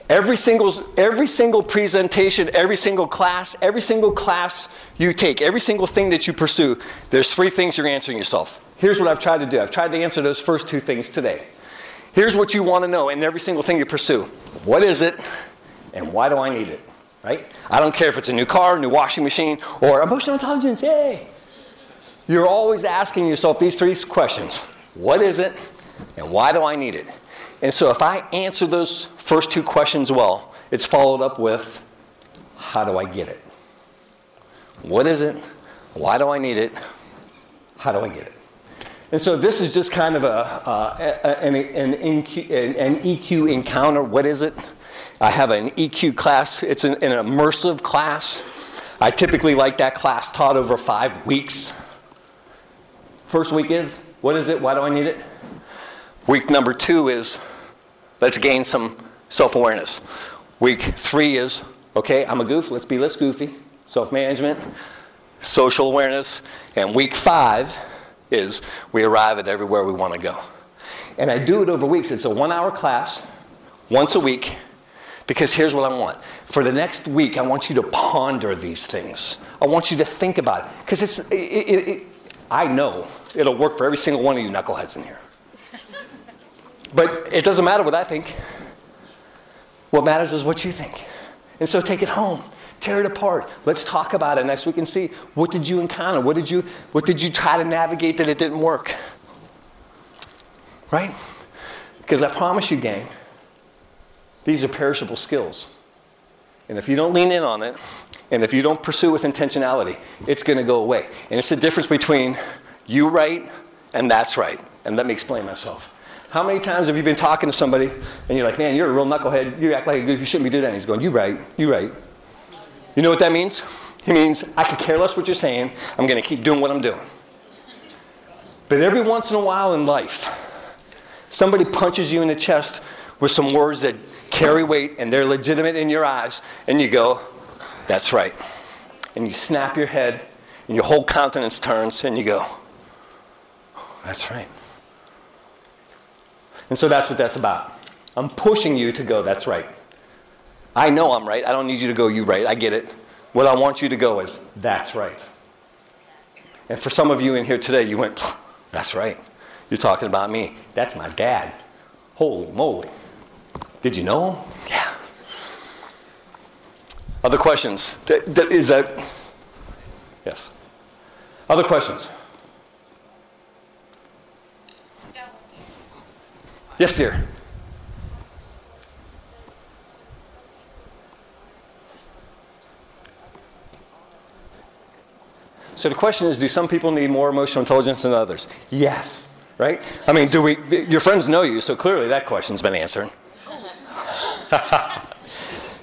Every single, every single presentation, every single class, every single class you take, every single thing that you pursue, there's three things you're answering yourself. Here's what I've tried to do. I've tried to answer those first two things today. Here's what you want to know in every single thing you pursue. What is it and why do I need it? Right? I don't care if it's a new car, new washing machine, or emotional intelligence, yay. You're always asking yourself these three questions. What is it and why do I need it? And so if I answer those first two questions well, it's followed up with how do I get it? What is it? Why do I need it? How do I get it? And so this is just kind of a, uh, an, an, an EQ encounter. What is it? I have an EQ class. It's an, an immersive class. I typically like that class taught over five weeks. First week is, what is it? Why do I need it? Week number two is, let's gain some self awareness. Week three is, okay, I'm a goof, let's be less goofy. Self management, social awareness. And week five is, we arrive at everywhere we want to go. And I do it over weeks. It's a one hour class, once a week, because here's what I want. For the next week, I want you to ponder these things. I want you to think about it. Because it's, it, it, it, I know it'll work for every single one of you knuckleheads in here. But it doesn't matter what I think. What matters is what you think. And so take it home. Tear it apart. Let's talk about it next week and see what did you encounter? What did you what did you try to navigate that it didn't work? Right? Because I promise you, gang, these are perishable skills. And if you don't lean in on it, and if you don't pursue with intentionality, it's going to go away. And it's the difference between you right and that's right. And let me explain myself. How many times have you been talking to somebody and you're like, man, you're a real knucklehead. You act like you shouldn't be doing that. And he's going, you right, you right. You know what that means? It means, I could care less what you're saying. I'm going to keep doing what I'm doing. But every once in a while in life, somebody punches you in the chest with some words that carry weight and they're legitimate in your eyes, and you go, that's right. And you snap your head, and your whole countenance turns, and you go, that's right. And so that's what that's about. I'm pushing you to go, that's right. I know I'm right. I don't need you to go, you right. I get it. What I want you to go is, that's right. And for some of you in here today, you went, that's right. You're talking about me. That's my dad. Holy moly. Did you know? Yeah. Other questions? Is that. Yes. Other questions? Yes, dear. So the question is do some people need more emotional intelligence than others? Yes, right? I mean, do we your friends know you, so clearly that question's been answered.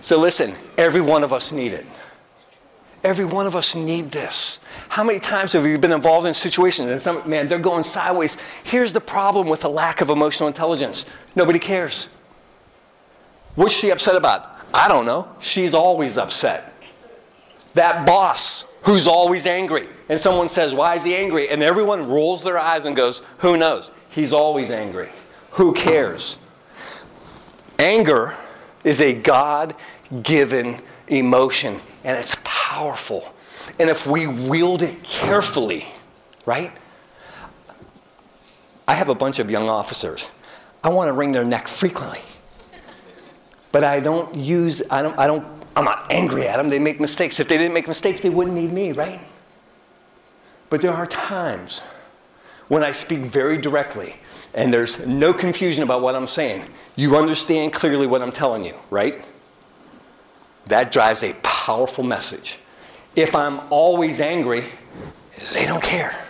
so listen, every one of us need it. Every one of us need this. How many times have you been involved in situations and some man, they're going sideways. Here's the problem with the lack of emotional intelligence. Nobody cares. What's she upset about? I don't know. She's always upset. That boss who's always angry. And someone says, Why is he angry? And everyone rolls their eyes and goes, Who knows? He's always angry. Who cares? Anger is a God given emotion, and it's powerful. And if we wield it carefully, right? I have a bunch of young officers. I want to wring their neck frequently. But I don't use, I don't, I don't, I'm not angry at them. They make mistakes. If they didn't make mistakes, they wouldn't need me, right? But there are times when I speak very directly and there's no confusion about what I'm saying. You understand clearly what I'm telling you, right? That drives a powerful message. If I'm always angry, they don't care.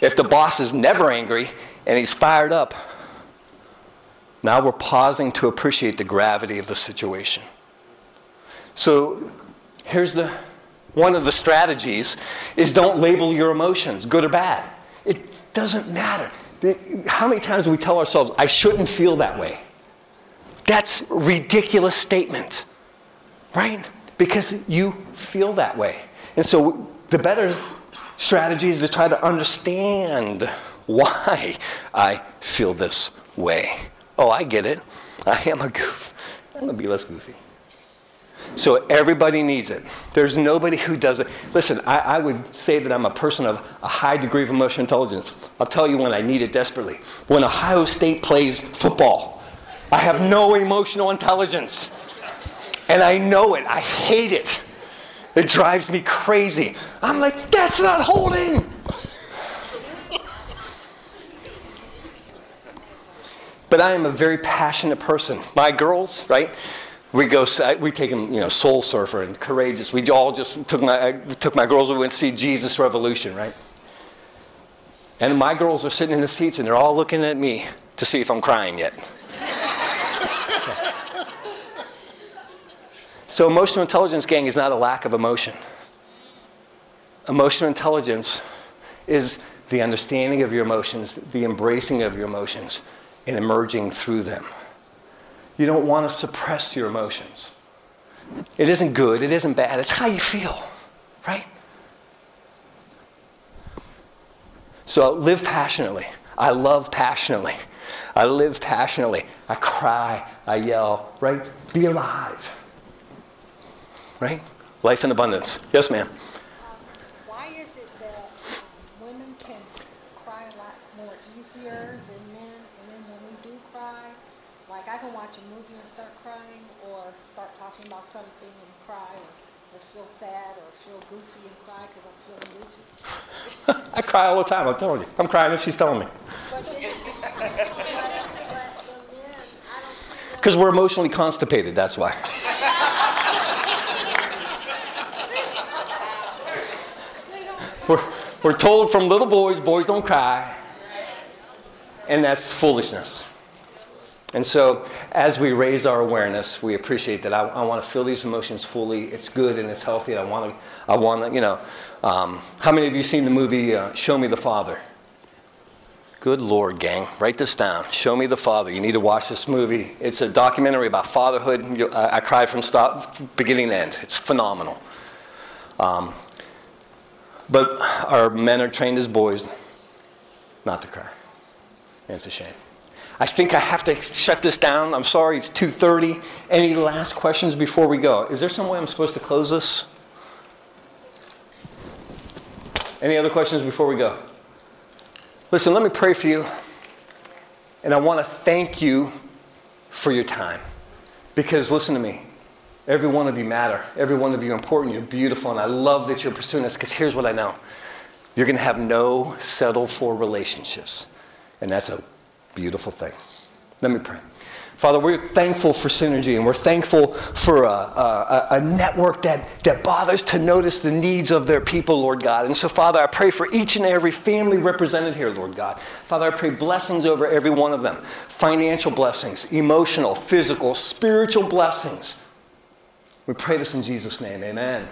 If the boss is never angry and he's fired up, now we're pausing to appreciate the gravity of the situation. So here's the one of the strategies is don't label your emotions, good or bad. It doesn't matter. How many times do we tell ourselves, I shouldn't feel that way? That's a ridiculous statement, right? Because you feel that way. And so the better strategy is to try to understand why I feel this way. Oh, I get it. I am a goof. I'm going to be less goofy. So everybody needs it. There's nobody who does it. Listen, I, I, would say that I'm a person of a high degree of emotional intelligence. I'll tell you when I need it desperately. When Ohio State plays football, I have no emotional intelligence. And I know it. I hate it. It drives me crazy. I'm like, that's not holding. But I am a very passionate person. My girls, right? We go, we take them, you know, Soul Surfer and Courageous. We all just took my, I took my girls, we went to see Jesus Revolution, right? And my girls are sitting in the seats and they're all looking at me to see if I'm crying yet. so, emotional intelligence, gang, is not a lack of emotion. Emotional intelligence is the understanding of your emotions, the embracing of your emotions, and emerging through them. You don't want to suppress your emotions. It isn't good, it isn't bad, it's how you feel, right? So live passionately. I love passionately. I live passionately. I cry, I yell, right? Be alive. Right? Life in abundance. Yes, ma'am. Um, Why is it that um, women can cry a lot more easier than men, and then when we do cry, like I can watch a movie and start crying, or start talking about something and cry, or, or feel sad, or feel goofy and cry because I'm feeling goofy? I cry all the time, I'm telling you. I'm crying if she's telling me. But then, but, but the men, I don't see them. Because we're emotionally constipated, that's why. we're, we're told from little boys, boys don't cry. And that's foolishness. And so, as we raise our awareness, we appreciate that. I, I want to feel these emotions fully. It's good and it's healthy. I want to, I want to, you know. Um, how many of you seen the movie uh, Show Me the Father? Good Lord, gang. Write this down. Show Me the Father. You need to watch this movie. It's a documentary about fatherhood. I, I cried from stop, beginning to end. It's phenomenal. Um, but our men are trained as boys not to cry. And it's a shame. I think I have to shut this down. I'm sorry, it's 2:30. Any last questions before we go? Is there some way I'm supposed to close this? Any other questions before we go? Listen, let me pray for you. And I want to thank you for your time. Because listen to me. Every one of you matter. Every one of you are important. You're beautiful. And I love that you're pursuing this because here's what I know. You're going to have no settle for relationships. And that's a beautiful thing. Let me pray. Father, we're thankful for synergy and we're thankful for a, a, a, network that, that bothers to notice the needs of their people, Lord God. And so, Father, I pray for each and every family represented here, Lord God. Father, I pray blessings over every one of them financial blessings, emotional, physical, spiritual blessings. We pray this in Jesus' name. Amen.